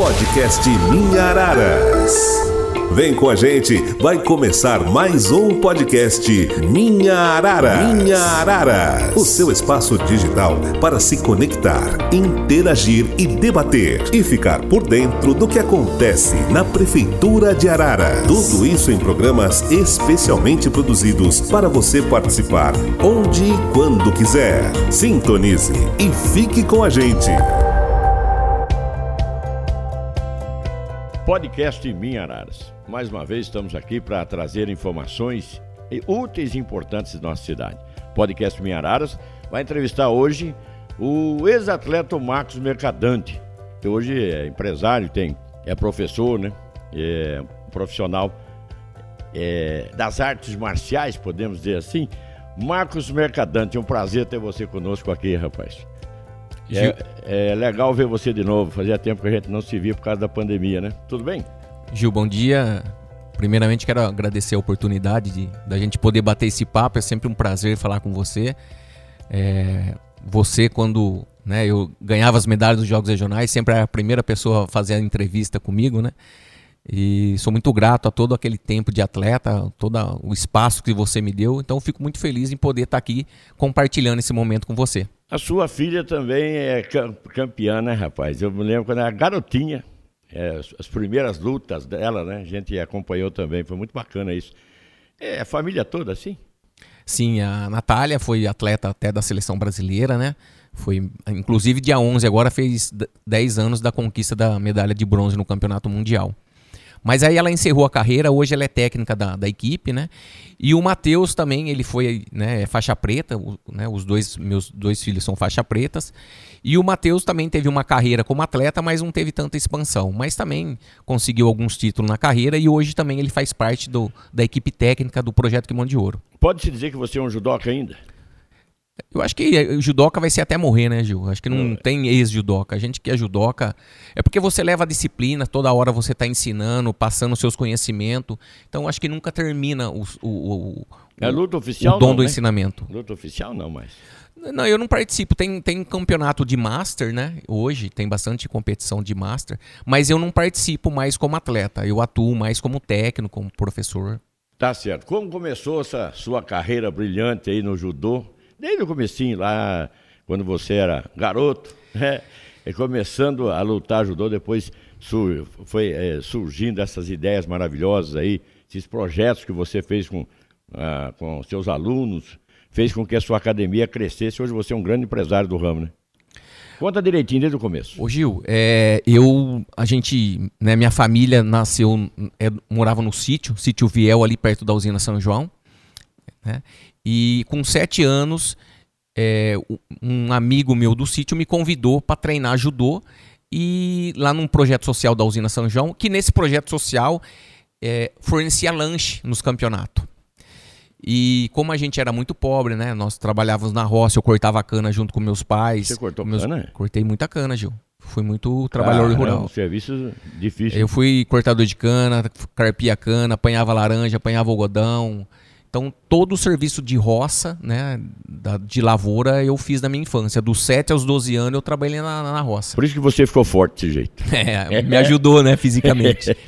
Podcast Minha Araras. Vem com a gente, vai começar mais um podcast Minha Arara. Minha Arara, o seu espaço digital para se conectar, interagir e debater e ficar por dentro do que acontece na prefeitura de Arara. Tudo isso em programas especialmente produzidos para você participar onde e quando quiser. Sintonize e fique com a gente. Podcast Minha Araras. Mais uma vez estamos aqui para trazer informações úteis e importantes da nossa cidade. Podcast Minha Araras vai entrevistar hoje o ex-atleta Marcos Mercadante, que hoje é empresário, tem, é professor, né? É profissional é, das artes marciais, podemos dizer assim. Marcos Mercadante, é um prazer ter você conosco aqui, rapaz. É, é, legal ver você de novo. Fazia tempo que a gente não se via por causa da pandemia, né? Tudo bem? Gil, bom dia. Primeiramente quero agradecer a oportunidade de da gente poder bater esse papo. É sempre um prazer falar com você. É, você quando né, eu ganhava as medalhas dos Jogos Regionais, sempre era a primeira pessoa a fazer a entrevista comigo, né? E sou muito grato a todo aquele tempo de atleta, todo o espaço que você me deu. Então fico muito feliz em poder estar aqui compartilhando esse momento com você. A sua filha também é campeã, né, rapaz? Eu me lembro quando era garotinha, é, as primeiras lutas dela, né? A gente acompanhou também, foi muito bacana isso. É a família toda, assim? Sim, a Natália foi atleta até da seleção brasileira, né? Foi, inclusive, dia 11 agora fez 10 anos da conquista da medalha de bronze no Campeonato Mundial. Mas aí ela encerrou a carreira, hoje ela é técnica da, da equipe, né? E o Matheus também, ele foi né, faixa preta, o, né, os dois meus dois filhos são faixa pretas. E o Matheus também teve uma carreira como atleta, mas não teve tanta expansão. Mas também conseguiu alguns títulos na carreira e hoje também ele faz parte do, da equipe técnica do Projeto Quimão de Ouro. Pode-se dizer que você é um judoca ainda? Eu acho que o judoca vai ser até morrer, né, Gil? Acho que não é. tem ex-judoca. A gente que é judoca é porque você leva a disciplina, toda hora você está ensinando, passando seus conhecimentos. Então acho que nunca termina o, o, o, é luta oficial, o dom não, do né? ensinamento. Luta oficial não, mas. Não, eu não participo. Tem, tem campeonato de Master, né? Hoje tem bastante competição de Master, mas eu não participo mais como atleta. Eu atuo mais como técnico, como professor. Tá certo. Como começou essa sua carreira brilhante aí no judô? Desde o comecinho lá, quando você era garoto, né? E começando a lutar judô, depois sur foi é, surgindo essas ideias maravilhosas aí, esses projetos que você fez com, ah, com seus alunos, fez com que a sua academia crescesse. Hoje você é um grande empresário do ramo, né? Conta direitinho desde o começo. Ô Gil, é, eu, a gente, né, minha família nasceu, é, morava no sítio, sítio Viel, ali perto da usina São João, né? E com sete anos, é, um amigo meu do sítio me convidou para treinar judô e lá num projeto social da usina São João, que nesse projeto social é, fornecia lanche nos campeonatos. E como a gente era muito pobre, né? Nós trabalhávamos na roça, eu cortava cana junto com meus pais. Você cortou meus... cana? Cortei muita cana, Gil. Fui muito trabalhador rural. Um serviço difícil. Eu fui cortador de cana, carpia cana, apanhava laranja, apanhava algodão, então, todo o serviço de roça, né, da, de lavoura, eu fiz na minha infância. Dos 7 aos 12 anos, eu trabalhei na, na roça. Por isso que você ficou forte desse jeito. É, me ajudou, né, fisicamente.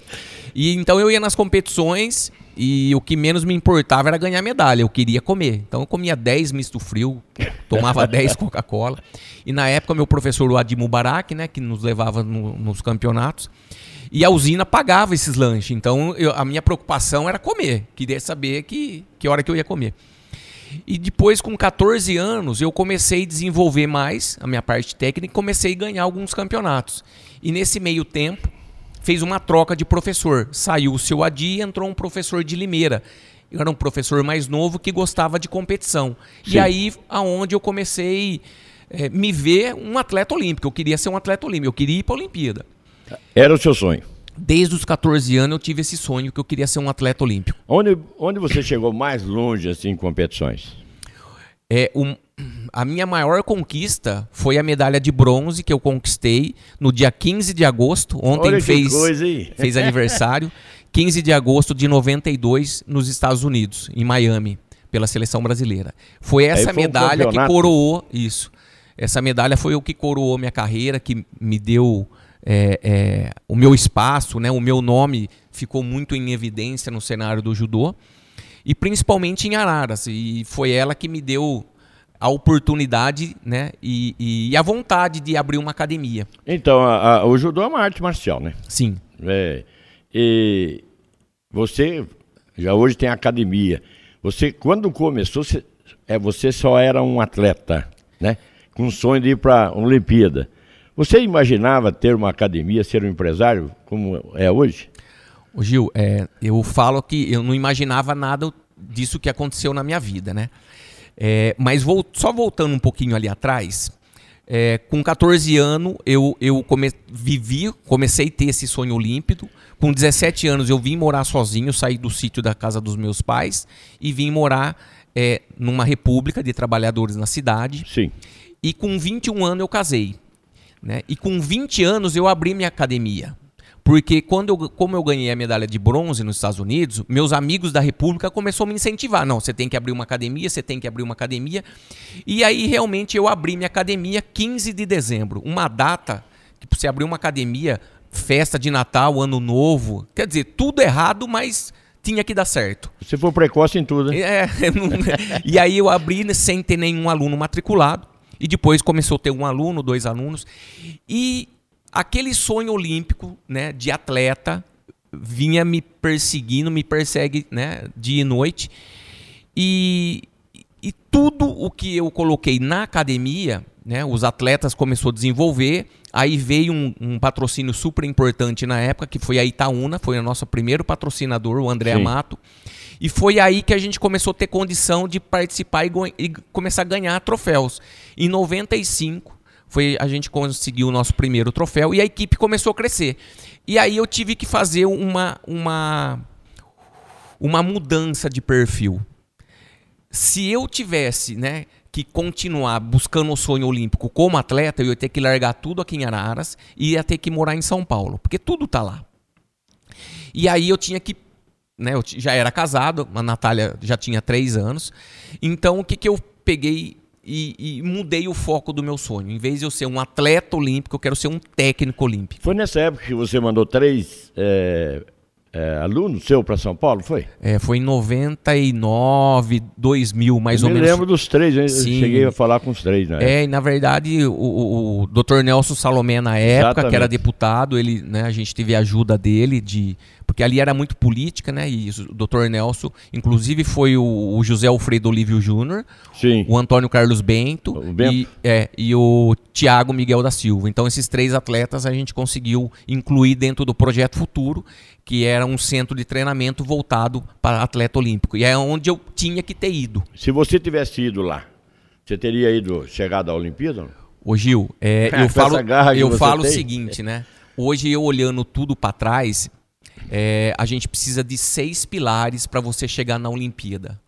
E então eu ia nas competições e o que menos me importava era ganhar medalha. Eu queria comer. Então eu comia 10 misto frio, tomava 10 Coca-Cola. E na época, meu professor, o Adim Mubarak, né, que nos levava no, nos campeonatos, e a usina pagava esses lanches. Então eu, a minha preocupação era comer. Queria saber que, que hora que eu ia comer. E depois, com 14 anos, eu comecei a desenvolver mais a minha parte técnica e comecei a ganhar alguns campeonatos. E nesse meio tempo, fez uma troca de professor. Saiu o seu Adi e entrou um professor de Limeira. Eu era um professor mais novo que gostava de competição. Sim. E aí, aonde eu comecei é, me ver um atleta olímpico. Eu queria ser um atleta olímpico, eu queria ir para a Olimpíada. Era o seu sonho? Desde os 14 anos eu tive esse sonho que eu queria ser um atleta olímpico. Onde, onde você chegou mais longe assim em competições? É, um, a minha maior conquista foi a medalha de bronze que eu conquistei no dia 15 de agosto. Ontem Olha fez, coisa, fez aniversário. 15 de agosto de 92 nos Estados Unidos, em Miami, pela seleção brasileira. Foi essa foi medalha um que coroou isso. Essa medalha foi o que coroou minha carreira, que me deu é, é, o meu espaço, né, o meu nome ficou muito em evidência no cenário do judô e principalmente em Araras. E foi ela que me deu a oportunidade né, e, e a vontade de abrir uma academia. Então, a, a, o judô é uma arte marcial, né? Sim. É, e você já hoje tem academia. Você, quando começou, você, é, você só era um atleta, né? Com sonho de ir para a Olimpíada. Você imaginava ter uma academia, ser um empresário, como é hoje? Gil, é, eu falo que eu não imaginava nada disso que aconteceu na minha vida, né? É, mas vou, só voltando um pouquinho ali atrás, é, com 14 anos eu, eu come, vivi, comecei a ter esse sonho olímpico. Com 17 anos eu vim morar sozinho, saí do sítio da casa dos meus pais e vim morar é, numa república de trabalhadores na cidade. Sim. E com 21 anos eu casei. Né? E com 20 anos eu abri minha academia. Porque quando eu, como eu ganhei a medalha de bronze nos Estados Unidos, meus amigos da República começaram a me incentivar. Não, você tem que abrir uma academia, você tem que abrir uma academia. E aí realmente eu abri minha academia 15 de dezembro, uma data que você abrir uma academia, festa de Natal, Ano Novo, quer dizer, tudo errado, mas tinha que dar certo. Você foi precoce em tudo, né? É, não, e aí eu abri sem ter nenhum aluno matriculado. E depois começou a ter um aluno, dois alunos. E aquele sonho olímpico, né, de atleta, vinha me perseguindo, me persegue, né, dia e noite. E, e tudo o que eu coloquei na academia, né, os atletas começou a desenvolver. Aí veio um, um, patrocínio super importante na época, que foi a Itaúna, foi o nosso primeiro patrocinador, o André Sim. Amato. E foi aí que a gente começou a ter condição de participar e, e começar a ganhar troféus. Em 95, foi a gente conseguiu o nosso primeiro troféu e a equipe começou a crescer. E aí eu tive que fazer uma uma uma mudança de perfil. Se eu tivesse, né, que continuar buscando o sonho olímpico como atleta, eu ia ter que largar tudo aqui em Araras e ia ter que morar em São Paulo, porque tudo tá lá. E aí eu tinha que né, eu já era casado, a Natália já tinha três anos. Então, o que, que eu peguei e, e, mudei o foco do meu sonho. Em vez de eu ser um atleta olímpico, eu quero ser um técnico olímpico. Foi nessa época que você mandou três é, é, alunos seu para São Paulo, foi? É, foi em 99, 2000, mais eu ou menos. Eu lembro dos três, eu Sim. cheguei a falar com os três, né? É, e na verdade, o, o, o Dr. Nelson Salomé, na época, Exatamente. que era deputado, ele, né, a gente teve a ajuda dele de porque ali era muito política, né? E o Dr. Nelson, inclusive, foi o, o José Alfredo Olívio Júnior, o Antônio Carlos Bento, Bento. E, é, e o Tiago Miguel da Silva. Então, esses três atletas a gente conseguiu incluir dentro do Projeto Futuro, que era um centro de treinamento voltado para atleta olímpico. E é onde eu tinha que ter ido. Se você tivesse ido lá, você teria ido chegado à Olimpíada? Ô Gil, é, eu falo, eu falo o seguinte, né? Hoje eu olhando tudo para trás, é, a gente precisa de seis pilares para você chegar na Olimpíada.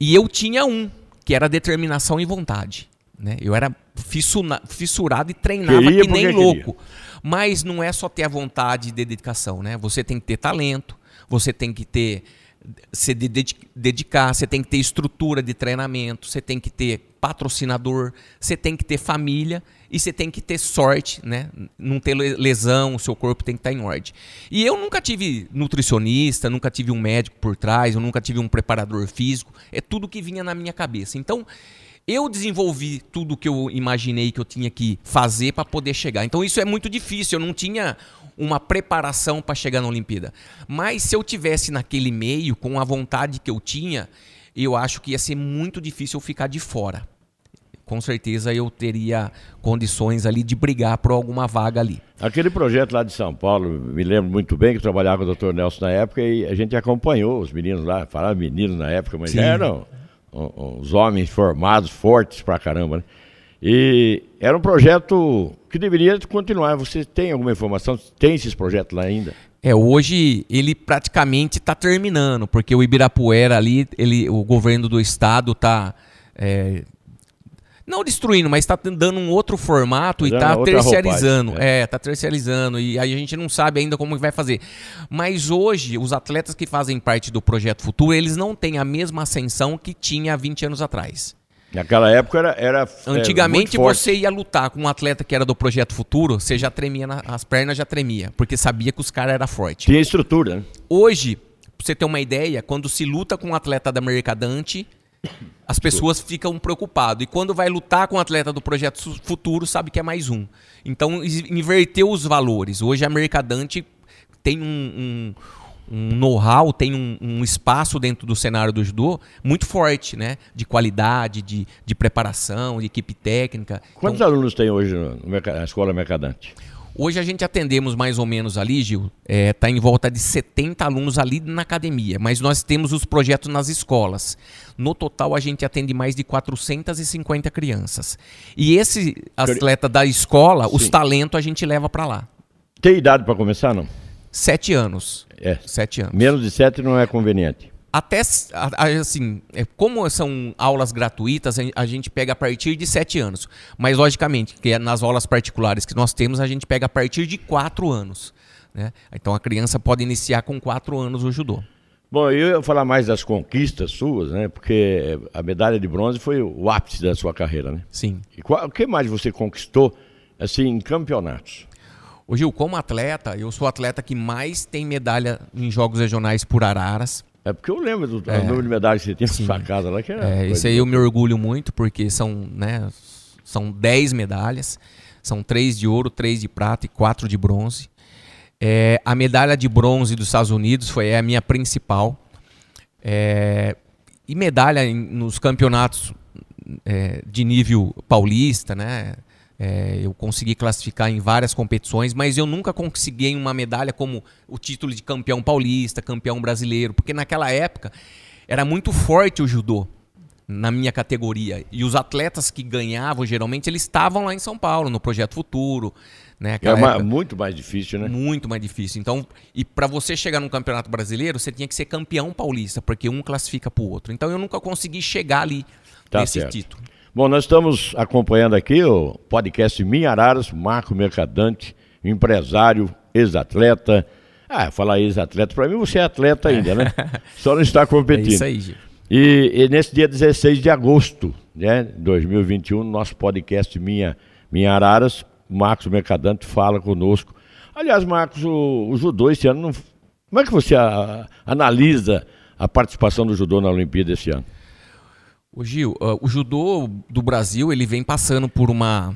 E eu tinha um, que era determinação e vontade. Né? Eu era fissurado e treinava queria que nem louco. Queria. Mas não é só ter a vontade de dedicação, né? Você tem que ter talento, você tem que ter se dedicar, você tem que ter estrutura de treinamento, você tem que ter patrocinador, você tem que ter família e você tem que ter sorte, né? Não ter lesão, o seu corpo tem que estar em ordem. E eu nunca tive nutricionista, nunca tive um médico por trás, eu nunca tive um preparador físico, é tudo que vinha na minha cabeça. Então, eu desenvolvi tudo que eu imaginei que eu tinha que fazer para poder chegar. Então isso é muito difícil, eu não tinha uma preparação para chegar na Olimpíada. Mas se eu tivesse naquele meio, com a vontade que eu tinha, eu acho que ia ser muito difícil eu ficar de fora. Com certeza eu teria condições ali de brigar por alguma vaga ali. Aquele projeto lá de São Paulo, me lembro muito bem que eu trabalhava com o Dr. Nelson na época e a gente acompanhou os meninos lá, falava meninos na época, mas Sim. eram os homens formados, fortes pra caramba, né? E era um projeto que deveria continuar. Você tem alguma informação? Tem esses projetos lá ainda? É, hoje ele praticamente está terminando, porque o Ibirapuera ali, ele, o governo do estado está é, não destruindo, mas está dando um outro formato e está terciarizando. Roupagem, é, está terciarizando. E aí a gente não sabe ainda como vai fazer. Mas hoje, os atletas que fazem parte do Projeto Futuro, eles não têm a mesma ascensão que tinha há 20 anos atrás. Naquela época era. era é, Antigamente você ia lutar com um atleta que era do Projeto Futuro, você já tremia, na- as pernas já tremia, porque sabia que os caras eram fortes. Tinha estrutura, né? Hoje, pra você ter uma ideia, quando se luta com um atleta da Mercadante, as pessoas ficam preocupadas. E quando vai lutar com um atleta do Projeto Futuro, sabe que é mais um. Então, inverteu os valores. Hoje a Mercadante tem um, um- know-how, tem um, um espaço dentro do cenário do judô muito forte, né? De qualidade, de, de preparação, de equipe técnica. Quantos Então, alunos tem hoje na escola Mercadante? Hoje a gente atendemos mais ou menos ali, Gil, está em volta de 70 alunos ali na academia, mas nós temos os projetos nas escolas. No total, a gente atende mais de 450 crianças. E esse atleta da escola, os Sim. talentos, a gente leva para lá. Tem idade para começar, não? Sete anos. É. Sete anos. Menos de sete não é conveniente. Até, assim, é, como são aulas gratuitas, a gen- a gente pega a partir de 7 anos. Mas, logicamente, que é nas aulas particulares que nós temos, a gente pega a partir de 4 anos. Né? Então, a criança pode iniciar com 4 anos o judô. Bom, eu ia falar mais das conquistas suas, né? Porque a medalha de bronze foi o ápice da sua carreira, né? Sim. E qual- o que mais você conquistou, assim, em campeonatos? Ô, Gil, como atleta, eu sou o atleta que mais tem medalha em jogos regionais por Araras. É porque eu lembro do do número de medalhas que você tinha Sim. na sua casa lá, que. É, isso aí eu me orgulho muito, porque são, né, são 10 medalhas. São 3 de ouro, 3 de prata e 4 de bronze. É, a medalha de bronze dos Estados Unidos foi a minha principal. É, e medalha em- nos campeonatos é, de nível paulista, né? É, eu consegui classificar em várias competições, mas eu nunca consegui uma medalha como o título de campeão paulista, campeão brasileiro, porque naquela época era muito forte o judô na minha categoria. E os atletas que ganhavam, geralmente, eles estavam lá em São Paulo, no Projeto Futuro. Né? É uma- época- muito mais difícil, né? muito mais difícil. Então, e para você chegar num campeonato brasileiro, você tinha que ser campeão paulista, porque um classifica para o outro. Então, eu nunca consegui chegar ali Tá nesse certo. título. Bom, nós estamos acompanhando aqui o podcast Minha Araras, Marco Mercadante, empresário, ex-atleta. Ah, falar ex-atleta, para mim você é atleta ainda, né? Só não está É competindo. isso aí, Gil. E, e nesse dia 16 de agosto, né, 2021, no nosso podcast Minha, Minha Araras, Marcos Mercadante fala conosco. Aliás, Marcos, o, o judô esse ano, não, como é que você a- analisa a participação do judô na Olimpíada esse ano? Ô Gil, ah, o judô do Brasil ele vem passando por uma,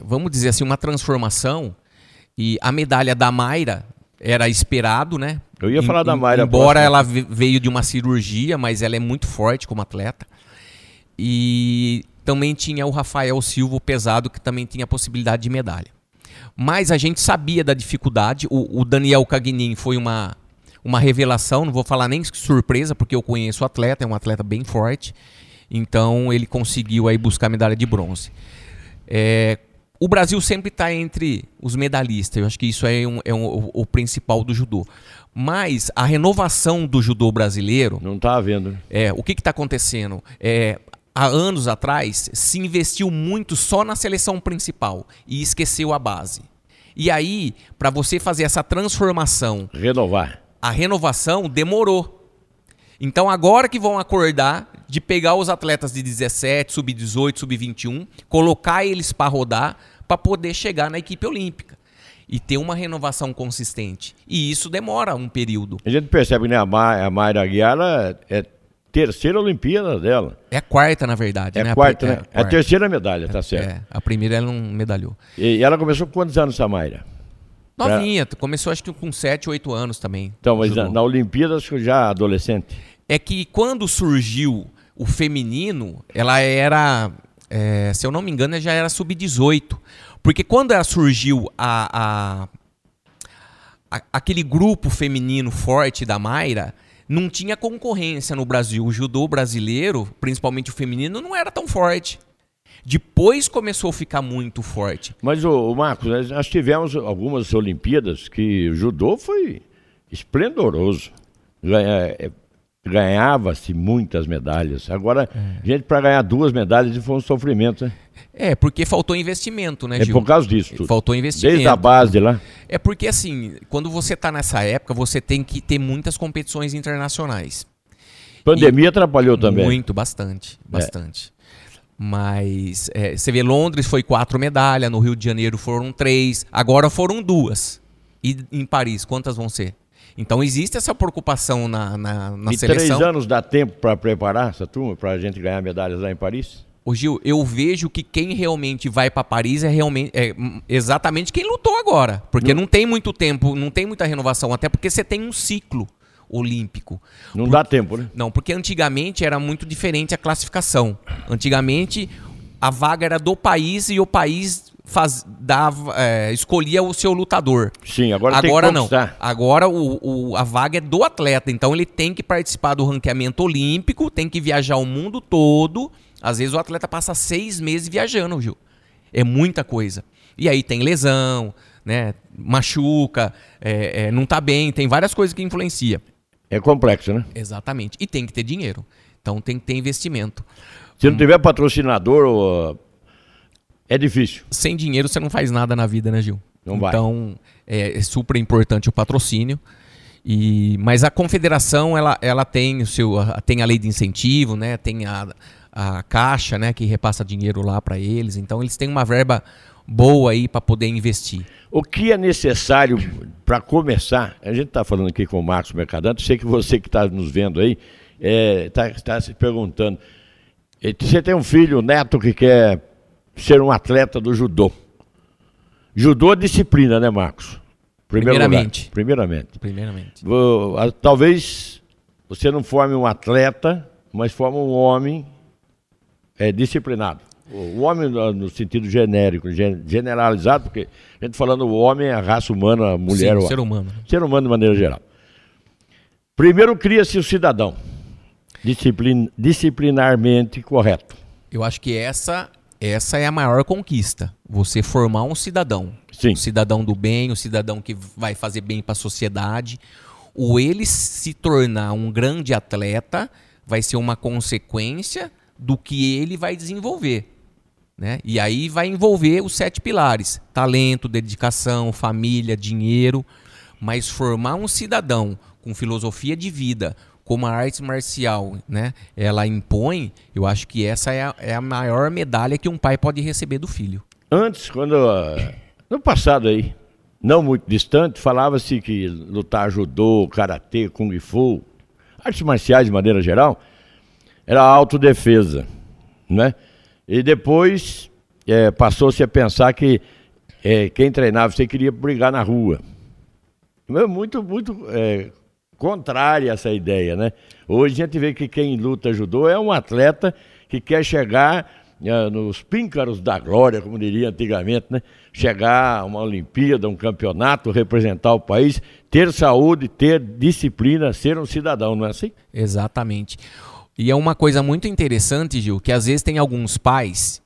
vamos dizer assim, uma transformação. E a medalha da Mayra era esperado, né? Eu ia Em- falar da Mayra Embora ela ve- veio de uma cirurgia, mas ela é muito forte como atleta. E também tinha o Rafael Silva, o pesado, que também tinha a possibilidade de medalha. Mas a gente sabia da dificuldade. O, o Daniel Cagnin foi uma, uma revelação, não vou falar nem surpresa, porque eu conheço o atleta, é um atleta bem forte. Então ele conseguiu aí buscar a medalha de bronze. É, o Brasil sempre está entre os medalhistas. Eu acho que isso é, um- é um- o, o principal do judô. Mas a renovação do judô brasileiro, Não está havendo. né? é, o que está acontecendo? É, há anos atrás se investiu muito só na seleção principal e esqueceu a base. E aí, para você fazer essa transformação, Renovar. a renovação demorou. Então agora que vão acordar de pegar os atletas de 17, sub-18, sub-21, colocar eles para rodar para poder chegar na equipe olímpica e ter uma renovação consistente. E isso demora um período. A gente percebe que né, a, Ma, a Mayra Aguiar é terceira Olimpíada dela. É a quarta, na verdade, É né? a quarta, É, né? a É a quarta. terceira medalha, tá certo. É, a primeira ela não medalhou. E ela começou com quantos anos, essa Mayra? Novinha, começou acho que com 7, 8 anos também. Então, mas na, na Olimpíada, acho que já adolescente. É que quando surgiu o feminino, ela era, é, se eu não me engano, já era sub-18. Porque quando ela surgiu a, a- a- aquele grupo feminino forte da Mayra, não tinha concorrência no Brasil. O judô brasileiro, principalmente o feminino, não era tão forte. Depois começou a ficar muito forte. Mas, o, Marcos, nós- tivemos algumas Olimpíadas que o judô foi esplendoroso. É, Ganhava-se muitas medalhas. Agora, gente, para ganhar duas medalhas foi um sofrimento, né? É, porque faltou investimento, né, É Gil? por causa disso tudo. Faltou investimento. Desde a base lá. É porque, assim, quando você está nessa época, você tem que ter muitas competições internacionais. Pandemia atrapalhou também. É. Muito, bastante, bastante. Mas é, você vê, Londres foi quatro medalhas, no Rio de Janeiro foram três, agora foram duas. E em Paris, quantas vão ser? Então existe essa preocupação na, na, na e seleção. três anos dá tempo para preparar essa turma, para a gente ganhar medalhas lá em Paris? Ô Gil, eu vejo que quem realmente vai para Paris é realmente é exatamente quem lutou agora. Porque não. não tem muito tempo, não tem muita renovação, até porque você tem um ciclo olímpico. Não Por... dá tempo, né? Não, porque antigamente era muito diferente a classificação. Antigamente a vaga era do país e o país faz, dava, é, escolhia o seu lutador. Sim, agora, agora não. Agora o, o, a vaga é do atleta, então ele tem que participar do ranqueamento olímpico, tem que viajar o mundo todo. Às vezes o atleta passa seis meses viajando, Gil. É muita coisa. E aí tem lesão, né? Machuca, é, é, não tá bem, tem várias coisas que influenciam. É complexo, né? Exatamente. E tem que ter dinheiro. Então tem que ter investimento. Se não tiver patrocinador, é difícil. Sem dinheiro você não faz nada na vida, né, Gil? Não vai. Então é, é super importante o patrocínio. E, mas a confederação ela, ela tem o seu tem a lei de incentivo, né? Tem a, a caixa, né? Que repassa dinheiro lá para eles. Então eles têm uma verba boa aí para poder investir. O que é necessário para começar? A gente está falando aqui com o Marcos Mercadante, sei que você que está nos vendo aí está é, tá se perguntando. Você tem um filho, neto, que quer ser um atleta do judô. Judô é disciplina, né, Marcos? Primeiro Primeiramente. Lugar. Primeiramente. Primeiramente. Talvez você não forme um atleta, mas forme um homem é, disciplinado. O homem no sentido genérico, generalizado, porque a gente falando o homem é a raça humana, a mulher... Sim, o ser humano. Ser humano de maneira geral. Primeiro cria-se o cidadão, disciplin, disciplinarmente correto. Eu acho que essa, essa é a maior conquista, você formar um cidadão. Sim. Um cidadão do bem, um cidadão que vai fazer bem para a sociedade. O ele se tornar um grande atleta vai ser uma consequência do que ele vai desenvolver. Né? E aí vai envolver os sete pilares: talento, dedicação, família, dinheiro. Mas formar um cidadão com filosofia de vida, como a arte marcial, né? Ela impõe, eu acho que essa é a, é a maior medalha que um pai pode receber do filho. Antes, quando ah, no passado aí, não muito distante, falava-se que lutar judô, karatê, kung fu, artes marciais de maneira geral, era autodefesa, né? E depois é, passou-se a pensar que é, quem treinava você queria brigar na rua. Muito, muito é, contrária essa ideia, né? Hoje a gente vê que quem luta judô é um atleta que quer chegar é, nos píncaros da glória, como diria antigamente, né? Chegar a uma Olimpíada, um campeonato, representar o país, ter saúde, ter disciplina, ser um cidadão, não é assim? Exatamente. E é uma coisa muito interessante, Gil, que às vezes tem alguns pais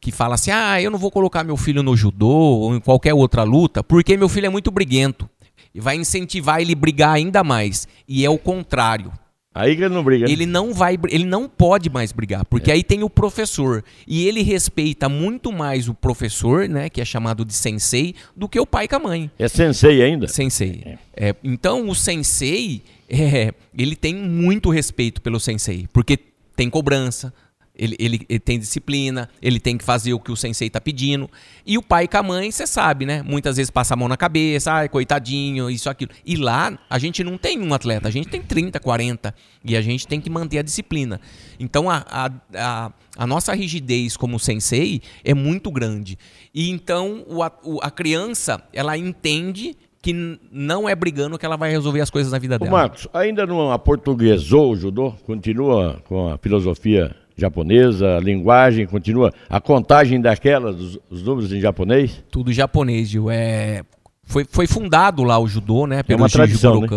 que falam assim: ah, eu não vou colocar meu filho no judô ou em qualquer outra luta, porque meu filho é muito briguento. E vai incentivar ele a brigar ainda mais. E é o contrário. Aí que ele não briga. Né? Ele não vai, ele não pode mais brigar, porque é. aí tem o professor e ele respeita muito mais o professor, né, que é chamado de sensei, do que o pai com a mãe. É sensei ainda? Sensei. É. É, então o sensei, é, ele tem muito respeito pelo sensei, porque tem cobrança, ele, ele, ele, tem disciplina, ele tem que fazer o que o sensei tá pedindo. E o pai com a mãe, você sabe, né? Muitas vezes passa a mão na cabeça, ai, coitadinho, isso, aquilo. E lá, a gente não tem um atleta, a gente tem 30, 40. E a gente tem que manter a disciplina. Então, a, a, a, a nossa rigidez como sensei é muito grande. E então, o, a, a criança, ela entende que não é brigando que ela vai resolver as coisas na vida dela. Marcos, ainda não aportuguesou o judô? Continua com a filosofia japonesa, a linguagem continua, a contagem daquela, dos, os números em japonês? Tudo japonês, Gil. É, foi, foi fundado lá o judô, né, pelo é uma tradição, né?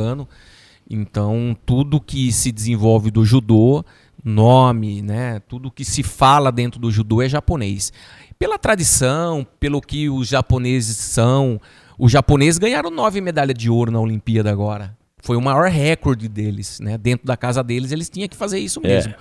Então, tudo que se desenvolve do judô, nome, né, tudo que se fala dentro do judô é japonês. Pela tradição, pelo que os japoneses são, os japoneses ganharam nove medalhas de ouro na Olimpíada agora. Foi o maior recorde deles, né? Dentro da casa deles, eles tinham que fazer isso é. mesmo. É.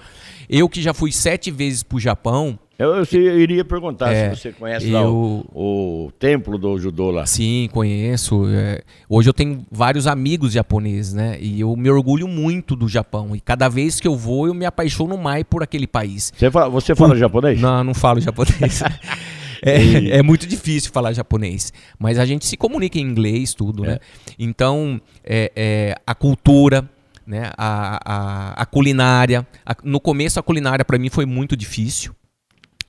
Eu que já fui sete vezes para o Japão, Eu, eu, eu iria perguntar É, se você conhece lá o, eu- o templo do judô lá. Sim, conheço. é. Hoje eu tenho vários amigos japoneses, né? E eu me orgulho muito do Japão. E cada vez que eu vou, eu me apaixono mais por aquele país. Você fala, você fala japonês? Não, não falo japonês. É, é muito difícil falar japonês, mas a gente se comunica em inglês, tudo, né? Então, é, é, a cultura, né? a, a, a culinária. a- no começo, a culinária para mim foi muito difícil,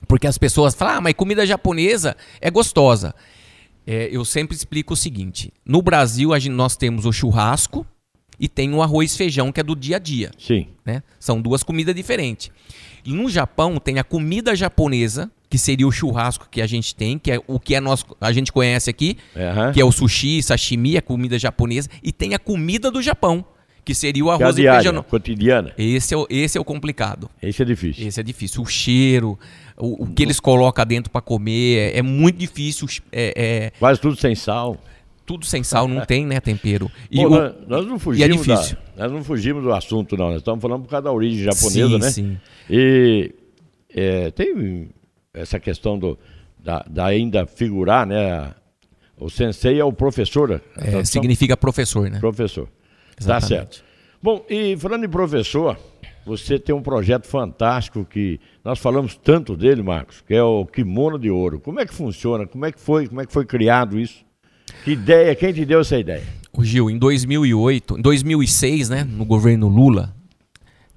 porque as pessoas falam, ah, mas comida japonesa é gostosa. É, eu sempre explico o seguinte: no Brasil, a gente- nós temos o churrasco e tem o arroz feijão, que é do dia a dia Sim. né? São duas comidas diferentes. E no Japão tem a comida japonesa, que seria o churrasco que a gente tem, que é o que é nós, a gente conhece aqui, Aham. que é o sushi, sashimi, a comida japonesa, e tem a comida do Japão, que seria o Que é a arroz e diária, feijão. cotidiana. Esse é, o, esse é o complicado. Esse é difícil. Esse é difícil. O cheiro, o, o que eles colocam dentro para comer, é, é muito difícil. É, é Quase tudo sem sal. tudo sem sal, não tem, né, tempero. E Pô, o- nós, não fugimos da- difícil. nós não fugimos do assunto, não. Nós estamos falando por causa da origem japonesa, Sim, né? sim. E é, tem essa questão do, da, da ainda figurar, né? O sensei é o professor. é, significa professor, né? Professor. Tá Exatamente. certo. Bom, e falando em professor, você tem um projeto fantástico que nós falamos tanto dele, Marcos, que é o Kimono de Ouro. Como é que funciona? Como é que foi? Como é que foi criado isso? Que ideia? Quem te deu essa ideia? O Gil, em 2008, em 2006, né, no governo Lula,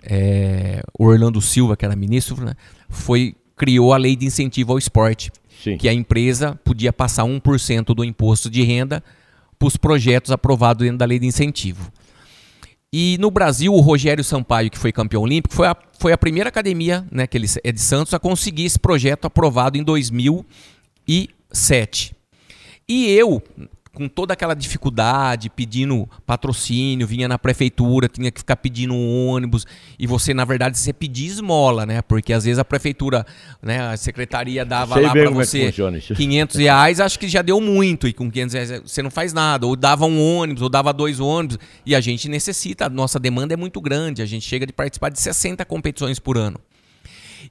é, o Orlando Silva, que era ministro, né, foi criou a lei de incentivo ao esporte, Sim. que a empresa podia passar 1% do imposto de renda para os projetos aprovados dentro da lei de incentivo. E no Brasil, o Rogério Sampaio, que foi campeão olímpico, foi a, foi a primeira academia, né, que ele é de Santos, a conseguir esse projeto aprovado em 2007. E eu, com toda aquela dificuldade, pedindo patrocínio, vinha na prefeitura, tinha que ficar pedindo um ônibus, e você, na verdade, você pedia esmola, né? Porque às vezes a prefeitura, né, a secretaria dava Sei lá para é você isso. 500 reais, acho que já deu muito, e com 500 reais você não faz nada, ou dava um ônibus, ou dava dois ônibus, e a gente necessita, a nossa demanda é muito grande, a gente chega de participar de 60 competições por ano.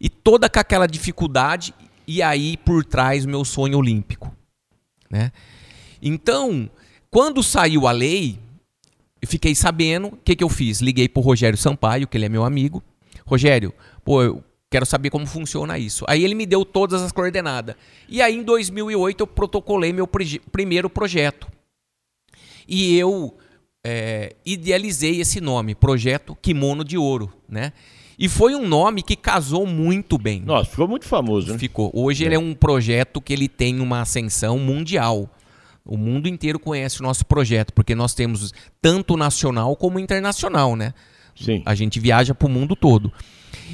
E toda com aquela dificuldade, e aí por trás o meu sonho olímpico né? Então, quando saiu a lei, eu fiquei sabendo, o que, que eu fiz? Liguei pro Rogério Sampaio, que ele é meu amigo. Rogério, pô, eu quero saber como funciona isso. Aí ele me deu todas as coordenadas. E aí em 2008 eu protocolei meu primeiro projeto. E eu é, idealizei esse nome, Projeto Kimono de Ouro, né? E foi um nome que casou muito bem. Nossa, ficou muito famoso, né? Ficou. Hoje ele é um projeto que ele tem uma ascensão mundial. O mundo inteiro conhece o nosso projeto, porque nós temos tanto nacional como internacional, né? Sim. A gente viaja para o mundo todo.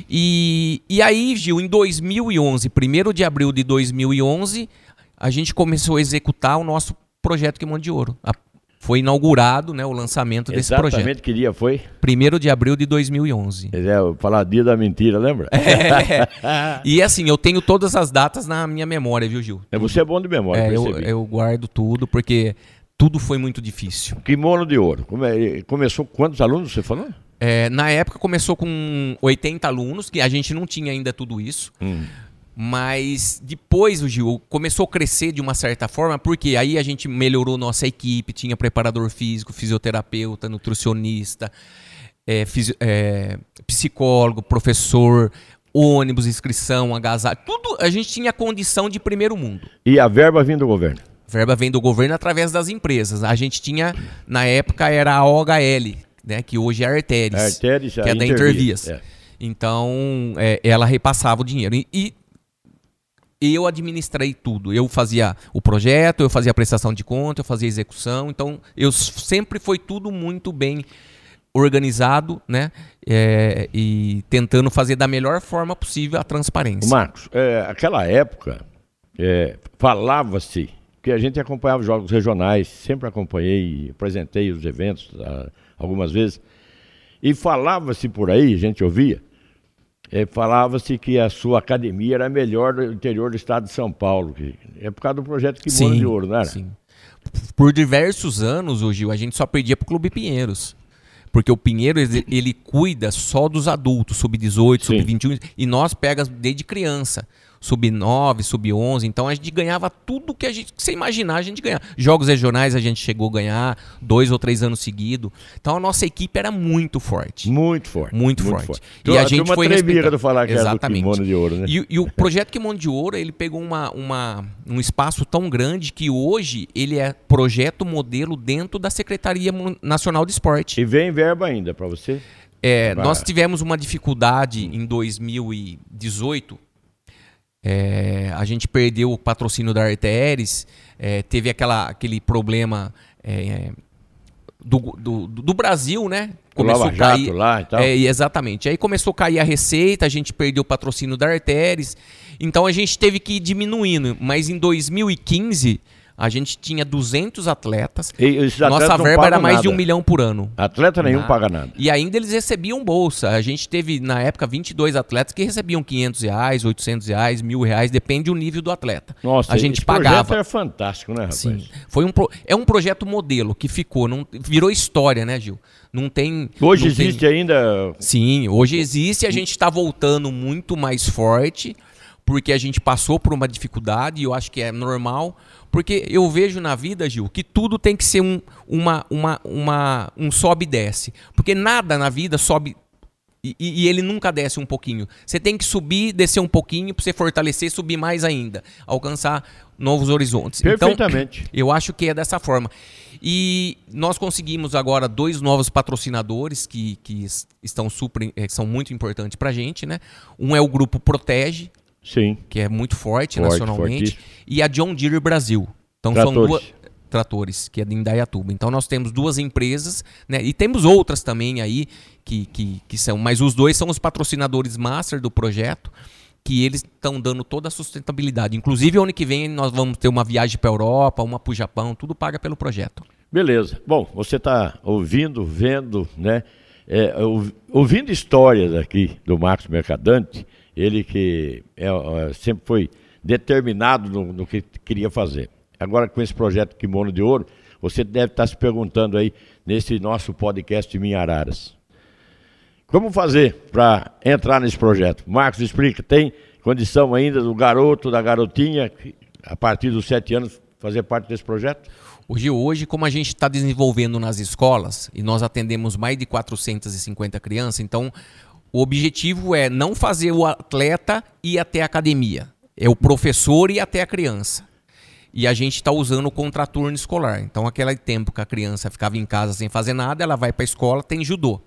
E, e aí, Gil, em 2011, 1 de abril de 2011, a gente começou a executar o nosso projeto Quimão de Ouro. A- foi inaugurado né, o lançamento desse Exatamente projeto. que dia foi? 1 de abril de 2011. É, falar dia da mentira, lembra? E assim, eu tenho todas as datas na minha memória, viu, Gil? É, você é bom de memória, É, eu, eu guardo tudo porque tudo foi muito difícil. Kimono de ouro. É- começou com quantos alunos você falou? É, na época começou com 80 alunos, que a gente não tinha ainda tudo isso. Mas depois, o Gil, começou a crescer de uma certa forma, porque aí a gente melhorou nossa equipe, tinha preparador físico, fisioterapeuta, nutricionista, é, é, psicólogo, professor, ônibus, inscrição, agasalho, tudo a gente tinha condição de primeiro mundo. E a verba vindo do governo. Verba vem do governo através das empresas. A gente tinha, na época, era a OHL, né, que hoje é a Arteris, A Arteris, que a é da Intervias, Intervias. é. Então, é, ela repassava o dinheiro. E, e eu administrei tudo. Eu fazia o projeto, eu fazia a prestação de conta, eu fazia a execução. Então, eu sempre foi tudo muito bem organizado, né? É, e tentando fazer da melhor forma possível a transparência. Marcos, é, aquela época é, falava-se que a gente acompanhava os jogos regionais, sempre acompanhei, apresentei os eventos ah, algumas vezes, e falava-se por aí, a gente ouvia, é, falava-se que a sua academia era a melhor do interior do estado de São Paulo, que é por causa do projeto Kimono de Ouro, não era? Sim. Por diversos anos, o Gil, a gente só perdia pro Clube Pinheiros. Porque o Pinheiro, ele, ele cuida só dos adultos, sub-18, Sim. sub-21, e nós pegamos desde criança. Sub-9, sub-11. Então a gente ganhava tudo que a gente que você imaginar, a gente ganhava. Jogos regionais a gente chegou a ganhar dois ou três anos seguidos. Então a nossa equipe era muito forte. Muito forte. Muito, forte. E a, a gente foi respeitando. do falar que Exatamente. era do Kimono de Ouro, né? E, e o projeto Kimono de Ouro, ele pegou uma, uma, um espaço tão grande que hoje ele é projeto modelo dentro da Secretaria Nacional de Esporte. E vem verba ainda para você? É, nós tivemos uma dificuldade em 2018. É, a gente perdeu o patrocínio da Arteres, é, teve aquela, aquele problema é, do, do, do, Brasil, né? Começou a cair. lá e tal. É, exatamente. Aí começou a cair a receita, a gente perdeu o patrocínio da Arteres. Então a gente teve que ir diminuindo. Mas em 2015 a gente tinha 200 atletas. Nossa verba era mais nada. de um milhão por ano. Atleta nenhum nada. paga nada. E ainda eles recebiam bolsa. A gente teve, na época, 22 atletas que recebiam 500 reais, 800 reais, mil reais, depende do nível do atleta. Nossa, a gente pagava. é fantástico, né, rapaz? Sim. Foi um pro... É um projeto modelo que ficou, não... virou história, né, Gil? Não tem. Hoje não existe tem... ainda. Sim, hoje existe. A gente está voltando muito mais forte porque a gente passou por uma dificuldade e eu acho que é normal. Porque eu vejo na vida, Gil, que tudo tem que ser um, uma, uma, uma, um sobe e desce. Porque nada na vida sobe e, e, ele nunca desce um pouquinho. Você tem que subir, descer um pouquinho para você fortalecer, subir mais ainda, alcançar novos horizontes. Então, Perfeitamente. Então, eu acho que é dessa forma. E nós conseguimos agora dois novos patrocinadores que, que estão super, eh, são muito importantes para a gente, né? Um é o grupo Protege, Sim. que é muito forte, forte nacionalmente, e a John Deere Brasil. Então tratores. são duas tratores, que é de Indaiatuba. Então nós temos duas empresas, né? E temos outras também aí que, que, que são, mas os dois são os patrocinadores master do projeto, que eles estão dando toda a sustentabilidade. Inclusive ano que vem nós vamos ter uma viagem para a Europa, uma para o Japão, tudo paga pelo projeto. Beleza. Bom, você está ouvindo, vendo, né? É, ouvindo histórias aqui do Marcos Mercadante, ele que é, sempre foi determinado no, no, que queria fazer. Agora, com esse projeto Kimono de Ouro, você deve estar se perguntando aí, nesse nosso podcast de Minhararas. Como fazer para entrar nesse projeto? Marcos, explica. Tem condição ainda do garoto, da garotinha, a partir dos sete anos, fazer parte desse projeto? Hoje, hoje, como a gente está desenvolvendo nas escolas, e nós atendemos mais de 450 crianças, então o objetivo é não fazer o atleta ir até a academia. É o professor ir até a criança. E a gente está usando o contraturno escolar. Então, aquele tempo que a criança ficava em casa sem fazer nada, ela vai para a escola, tem judô.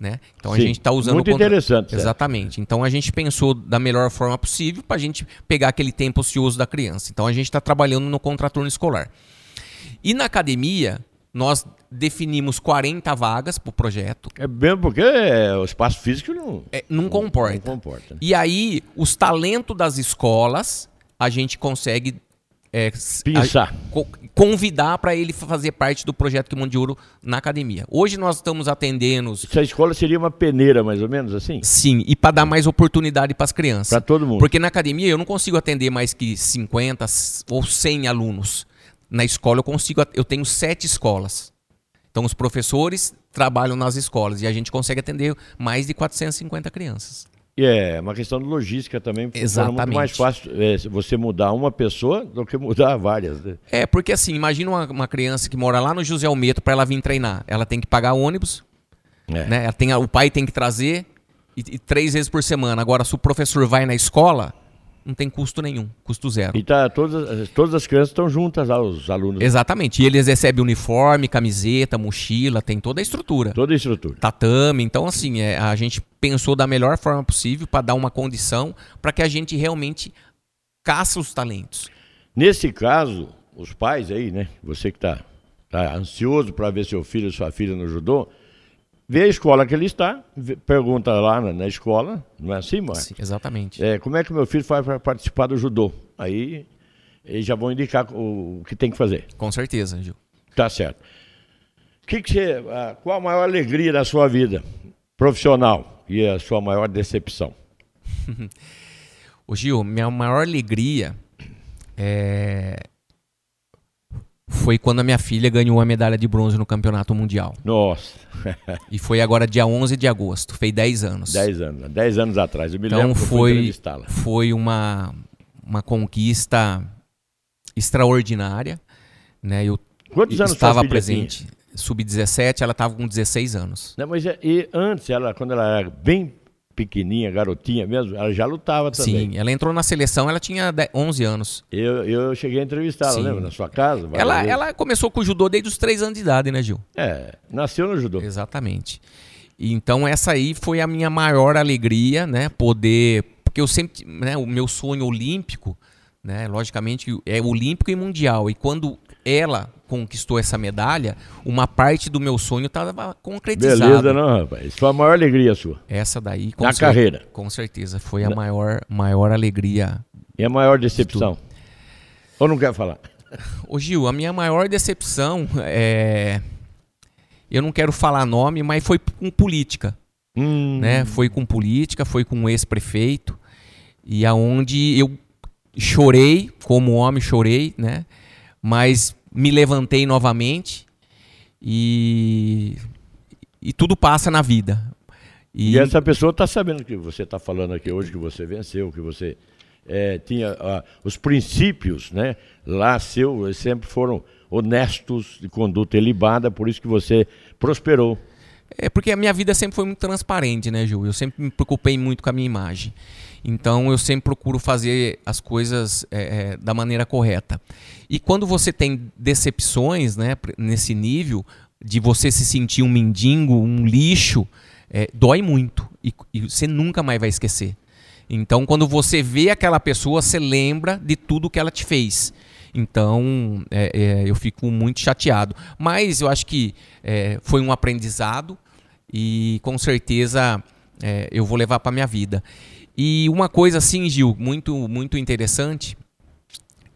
Né? Então Sim, a gente está usando muito contra... interessante exatamente. Então a gente pensou da melhor forma possível para a gente pegar aquele tempo ocioso da criança. Então a gente está trabalhando no contraturno escolar. E na academia nós definimos 40 vagas para o projeto. É mesmo porque o espaço físico não, é, não, não comporta. Não comporta né? E aí, os talentos das escolas, a gente consegue é, Pensar. A, convidar para ele fazer parte do projeto Quimão de Ouro na academia. Hoje nós estamos atendendo. Essa escola seria uma peneira, mais ou menos assim? Sim, e para dar mais oportunidade para as crianças. Para todo mundo. Porque na academia eu não consigo atender mais que 50 ou 100 alunos. Na escola eu consigo, eu tenho sete escolas. Então os professores trabalham nas escolas e a gente consegue atender mais de 450 crianças. E é uma questão de logística também. Exatamente. É muito mais fácil é, você mudar uma pessoa do que mudar várias. Né? É, porque assim, imagina uma, uma, criança que mora lá no José Almeto para ela vir treinar. Ela tem que pagar ônibus, é. né? Ela tem, o pai tem que trazer e, e, três vezes por semana. Agora, se o professor vai na escola, não tem custo nenhum, custo zero. E tá, todas, todas as crianças estão juntas lá, os alunos. Exatamente. E eles recebem uniforme, camiseta, mochila, tem toda a estrutura. Toda a estrutura. Tatame. Então, assim, é, a gente pensou da melhor forma possível para dar uma condição para que a gente realmente caça os talentos. Nesse caso, os pais aí, né? Você que está tá ansioso para ver seu filho ou sua filha no judô, vê a escola que ele está, vê, pergunta lá na, na, escola, não é assim, Marcos? Sim, exatamente. É, como é que meu filho faz para participar do judô? Aí eles já vão indicar o, o, que tem que fazer. Com certeza, Gil. Tá certo. Que que você, qual a maior alegria da sua vida profissional e a sua maior decepção? Ô Gil, minha maior alegria é foi quando a minha filha ganhou a medalha de bronze no Campeonato Mundial. Nossa. e foi agora dia 11 de agosto, fez 10 anos. 10 anos, 10 anos atrás. Eu me então lembro foi, foi uma, uma conquista extraordinária. Né? Eu Quantos anos estava presente. Sub-17, ela estava com 16 anos. Não, mas é, e antes, ela, quando ela era bem pequenininha, garotinha mesmo, ela já lutava também. Sim, ela entrou na seleção, ela tinha 11 anos. Eu, eu cheguei a entrevistá-la, lembra? Na sua casa? Ela, ela começou com o judô desde os 3 anos de idade, né, Gil? É, nasceu no judô. Exatamente. Então essa aí foi a minha maior alegria, né? Poder. Porque eu sempre. Né, o meu sonho olímpico, né? Logicamente, é olímpico e mundial. E quando ela conquistou essa medalha, uma parte do meu sonho estava concretizada. Beleza, não, rapaz. Foi a maior alegria sua. Essa daí, com Na carreira. Com certeza, foi a maior, maior alegria. E a maior decepção? Ou não quer falar? Ô Gil, a minha maior decepção é. Eu não quero falar nome, mas foi com política. Hum. Né? Foi com política, foi com um ex-prefeito. E aonde eu chorei, como homem chorei, né? Mas me levantei novamente e, e tudo passa na vida. E, e essa pessoa está sabendo que você está falando aqui hoje, que você venceu, que você é, tinha uh, os princípios, né? Lá seu sempre foram honestos, de conduta ilibada, por isso que você prosperou. É porque a minha vida sempre foi muito transparente, né, Ju? Eu sempre me preocupei muito com a minha imagem. Então eu sempre procuro fazer as coisas é, é, da maneira correta. E quando você tem decepções né, nesse nível, de você se sentir um mendigo, um lixo, é, dói muito. E, e você nunca mais vai esquecer. Então, quando você vê aquela pessoa, você lembra de tudo que ela te fez. Então, é, é, eu fico muito chateado. Mas eu acho que é, foi um aprendizado e com certeza é, eu vou levar para minha vida. E uma coisa assim, Gil, muito, muito interessante,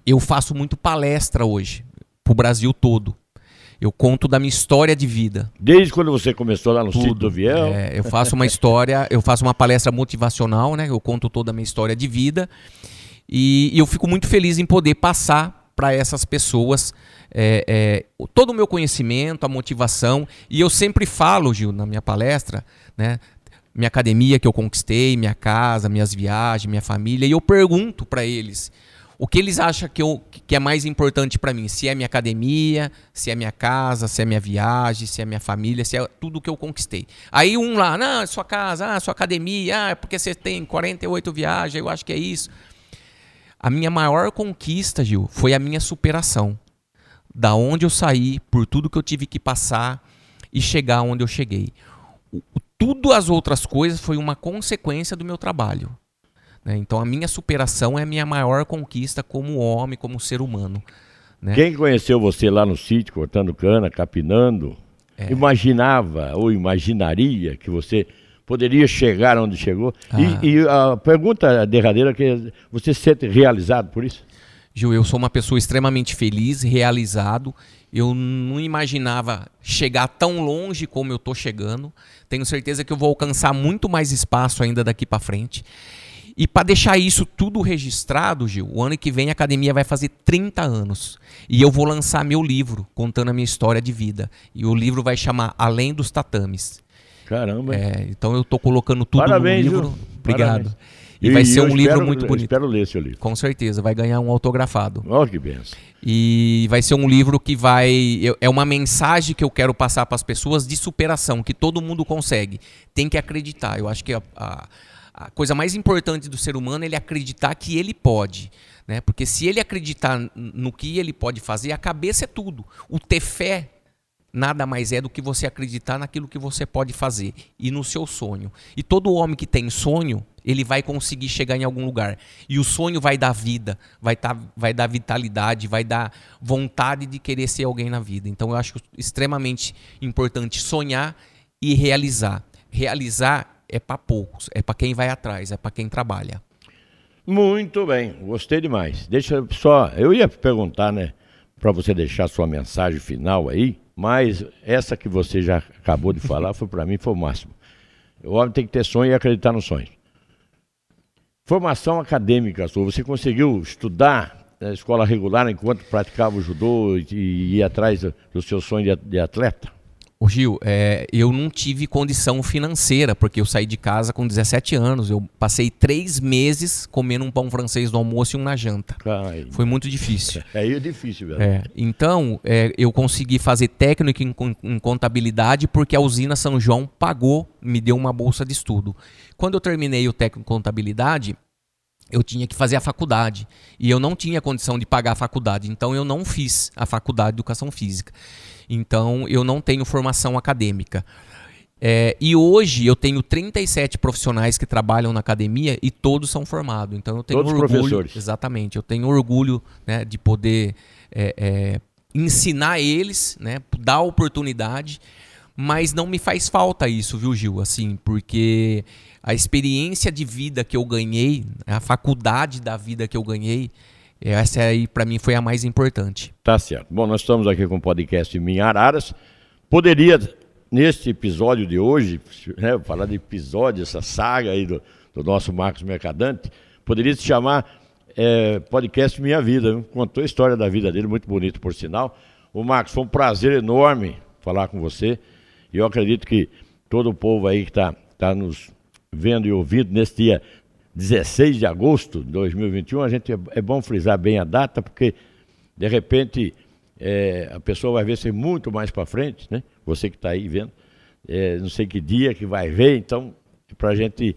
eu faço muito palestra hoje, para o Brasil todo. Eu conto da minha história de vida. Desde quando você começou lá no Tudo. sítio do Viel? É, eu faço uma história, eu faço uma palestra motivacional, né? Eu conto toda a minha história de vida. E, e eu fico muito feliz em poder passar para essas pessoas é, é, todo o meu conhecimento, a motivação. E eu sempre falo, Gil, na minha palestra, né? minha academia que eu conquistei, minha casa, minhas viagens, minha família, e eu pergunto para eles o que eles acham que, eu, que é mais importante para mim, se é minha academia, se é minha casa, se é minha viagem, se é minha família, se é tudo que eu conquistei. Aí um lá, não, sua casa, ah, sua academia, ah, é porque você tem 48 viagens, eu acho que é isso. A minha maior conquista, Gil, foi a minha superação. Da onde eu saí, por tudo que eu tive que passar e chegar onde eu cheguei. O, tudo as outras coisas foi uma consequência do meu trabalho. Né? Então a minha superação é a minha maior conquista como homem, como ser humano. Né? Quem conheceu você lá no sítio, cortando cana, capinando, é. imaginava ou imaginaria que você poderia chegar onde chegou? Ah. E, e, a pergunta derradeira é que você se sente realizado por isso? Gil, eu sou uma pessoa extremamente feliz, realizado. Eu não imaginava chegar tão longe como eu estou chegando. Tenho certeza que eu vou alcançar muito mais espaço ainda daqui para frente. E para deixar isso tudo registrado, Gil, o ano que vem a academia vai fazer 30 anos. E eu vou lançar meu livro contando a minha história de vida. E o livro vai chamar Além dos Tatames. Caramba. É, então eu estou colocando tudo Parabéns, no livro. Gil. Obrigado. Parabéns. E, vai ser um espero, livro muito bonito. Espero ler seu livro. Com certeza, vai ganhar um autografado. Olha que benção. E vai ser um livro que vai. É uma mensagem que eu quero passar para as pessoas de superação, que todo mundo consegue. Tem que acreditar. Eu acho que a, a, a coisa mais importante do ser humano é ele acreditar que ele pode. Né? Porque se ele acreditar no que ele pode fazer, a cabeça é tudo. O ter fé nada mais é do que você acreditar naquilo que você pode fazer e no seu sonho. E todo homem que tem sonho, ele vai conseguir chegar em algum lugar. E o sonho vai dar vida, vai, tá, vai dar vitalidade, vai dar vontade de querer ser alguém na vida. Então eu acho extremamente importante sonhar e realizar. Realizar é para poucos, é para quem vai atrás, é para quem trabalha. Muito bem, gostei demais. Deixa só, eu ia perguntar, né, para você deixar sua mensagem final aí, mas essa que você já acabou de falar foi para mim foi o máximo. O homem tem que ter sonho e acreditar no sonho. Formação acadêmica sua, você conseguiu estudar na escola regular enquanto praticava o judô e, ia atrás do, seu sonho de atleta? Ô Gil, é, eu não tive condição financeira, porque eu saí de casa com 17 anos. Eu passei três meses comendo um pão francês no almoço e um na janta. Ai. Foi muito difícil. É, é difícil, velho. É, então, é, eu consegui fazer técnico em, em, contabilidade porque a usina São João pagou, me deu uma bolsa de estudo. Quando eu terminei o técnico em contabilidade, eu tinha que fazer a faculdade. E eu não tinha condição de pagar a faculdade. Então, eu não fiz a faculdade de educação física. Então, eu não tenho formação acadêmica. É, e hoje eu tenho 37 profissionais que trabalham na academia e todos são formados. Então eu tenho todos orgulho. Professores. Exatamente. Eu tenho orgulho né, de poder é, é, ensinar eles, né, dar oportunidade. Mas não me faz falta isso, viu, Gil? Assim, porque a experiência de vida que eu ganhei, a faculdade da vida que eu ganhei, essa aí, para mim, foi a mais importante. Tá certo. Bom, nós estamos aqui com o podcast Minha Araras. Poderia, neste episódio de hoje, né, falar de episódio, essa saga aí do, do nosso Marcos Mercadante, poderia se chamar é, podcast Minha Vida. Contou a história da vida dele, muito bonito, por sinal. O Marcos, foi um prazer enorme falar com você. E eu acredito que todo o povo aí que está tá nos vendo e ouvindo nesse dia 16 de agosto de 2021, a gente é, é bom frisar bem a data, porque de repente é, a pessoa vai ver ser muito mais para frente, né? Você que está aí vendo, é, não sei que dia que vai ver, então, para a gente,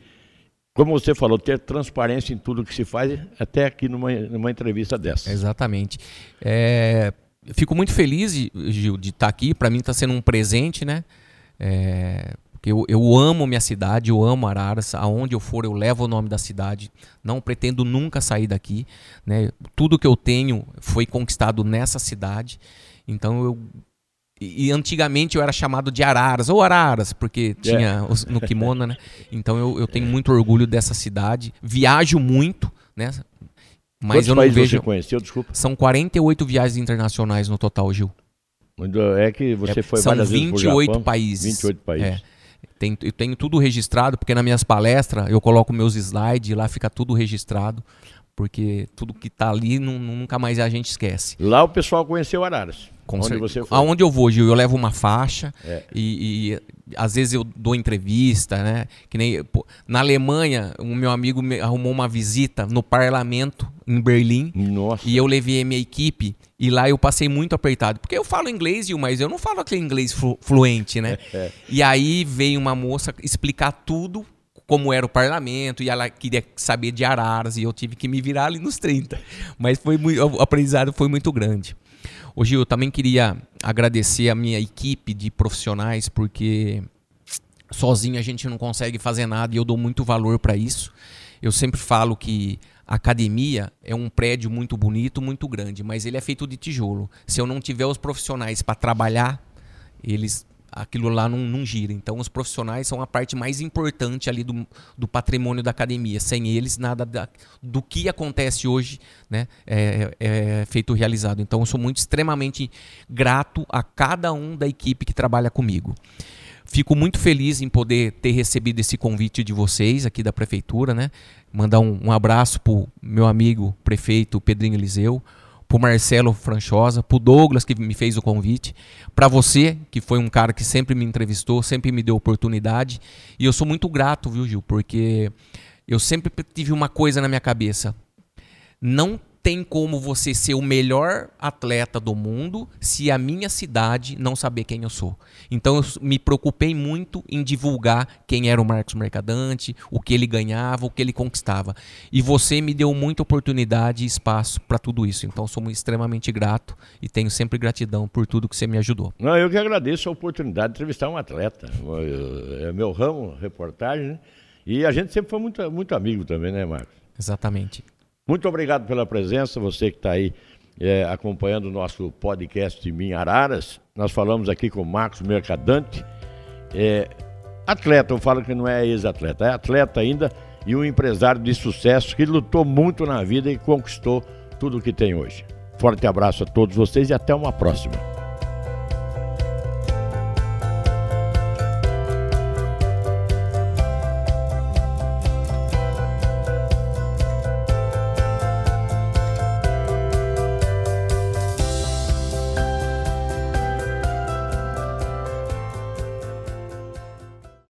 como você falou, ter transparência em tudo que se faz, até aqui numa, numa entrevista dessa. Exatamente. É, fico muito feliz, Gil, de estar tá aqui. Para mim está sendo um presente, né? É, eu, eu amo minha cidade, eu amo Araras. Aonde eu for, eu levo o nome da cidade. Não pretendo nunca sair daqui. Né? Tudo que eu tenho foi conquistado nessa cidade. Então eu e antigamente eu era chamado de Araras, ou Araras, porque tinha yeah. os, no kimono, né? Então eu, eu tenho muito orgulho dessa cidade. Viajo muito, né? Mas Quantos eu não vejo. Você conheceu, desculpa? São 48 viagens internacionais no total, Gil. É que você é, foi são várias 28 vezes Japão, países. 28 países. É. Tem, eu tenho tudo registrado, porque nas minhas palestras eu coloco meus slides e lá fica tudo registrado, porque tudo que está ali nunca mais a gente esquece. Lá o pessoal conheceu Araras. Com onde você foi? Aonde eu vou, Gil, eu levo uma faixa é. e, e, às vezes eu dou entrevista, né? Que nem pô, na Alemanha, o meu amigo me arrumou uma visita no parlamento em Berlim. Nossa. E eu levei a minha equipe e lá eu passei muito apertado. Porque eu falo inglês, Gil, mas eu não falo aquele inglês flu fluente, né? É. E aí veio uma moça explicar tudo como era o parlamento e ela queria saber de araras e eu tive que me virar ali nos 30. Mas foi muito, o aprendizado foi muito grande. Hoje eu também queria agradecer a minha equipe de profissionais porque sozinho a gente não consegue fazer nada e eu dou muito valor para isso. Eu sempre falo que a academia é um prédio muito bonito, muito grande, mas ele é feito de tijolo. Se eu não tiver os profissionais para trabalhar, eles aquilo lá não, não, gira. Então, os profissionais são a parte mais importante ali do, do patrimônio da academia. Sem eles, nada da, do que acontece hoje né, é, é, feito realizado. Então, eu sou muito extremamente grato a cada um da equipe que trabalha comigo. Fico muito feliz em poder ter recebido esse convite de vocês aqui da prefeitura, né? Mandar um, um abraço pro meu amigo prefeito Pedrinho Eliseu, pro Marcelo Franchosa, pro Douglas que me fez o convite, para você que foi um cara que sempre me entrevistou, sempre me deu oportunidade, e eu sou muito grato, viu, Gil, porque eu sempre tive uma coisa na minha cabeça. Não tem como você ser o melhor atleta do mundo se a minha cidade não saber quem eu sou. Então eu me preocupei muito em divulgar quem era o Marcos Mercadante, o que ele ganhava, o que ele conquistava. E você me deu muita oportunidade e espaço para tudo isso. Então sou extremamente grato e tenho sempre gratidão por tudo que você me ajudou. Não, eu que agradeço a oportunidade de entrevistar um atleta. É meu ramo, reportagem, né? E a gente sempre foi muito, muito amigo também, né, Marcos? Exatamente. Muito obrigado pela presença, você que está aí é, acompanhando o nosso podcast de Minhararas. Nós falamos aqui com o Marcos Mercadante, é, atleta, eu falo que não é ex-atleta, é atleta ainda e um empresário de sucesso que lutou muito na vida e conquistou tudo o que tem hoje. Forte abraço a todos vocês e até uma próxima.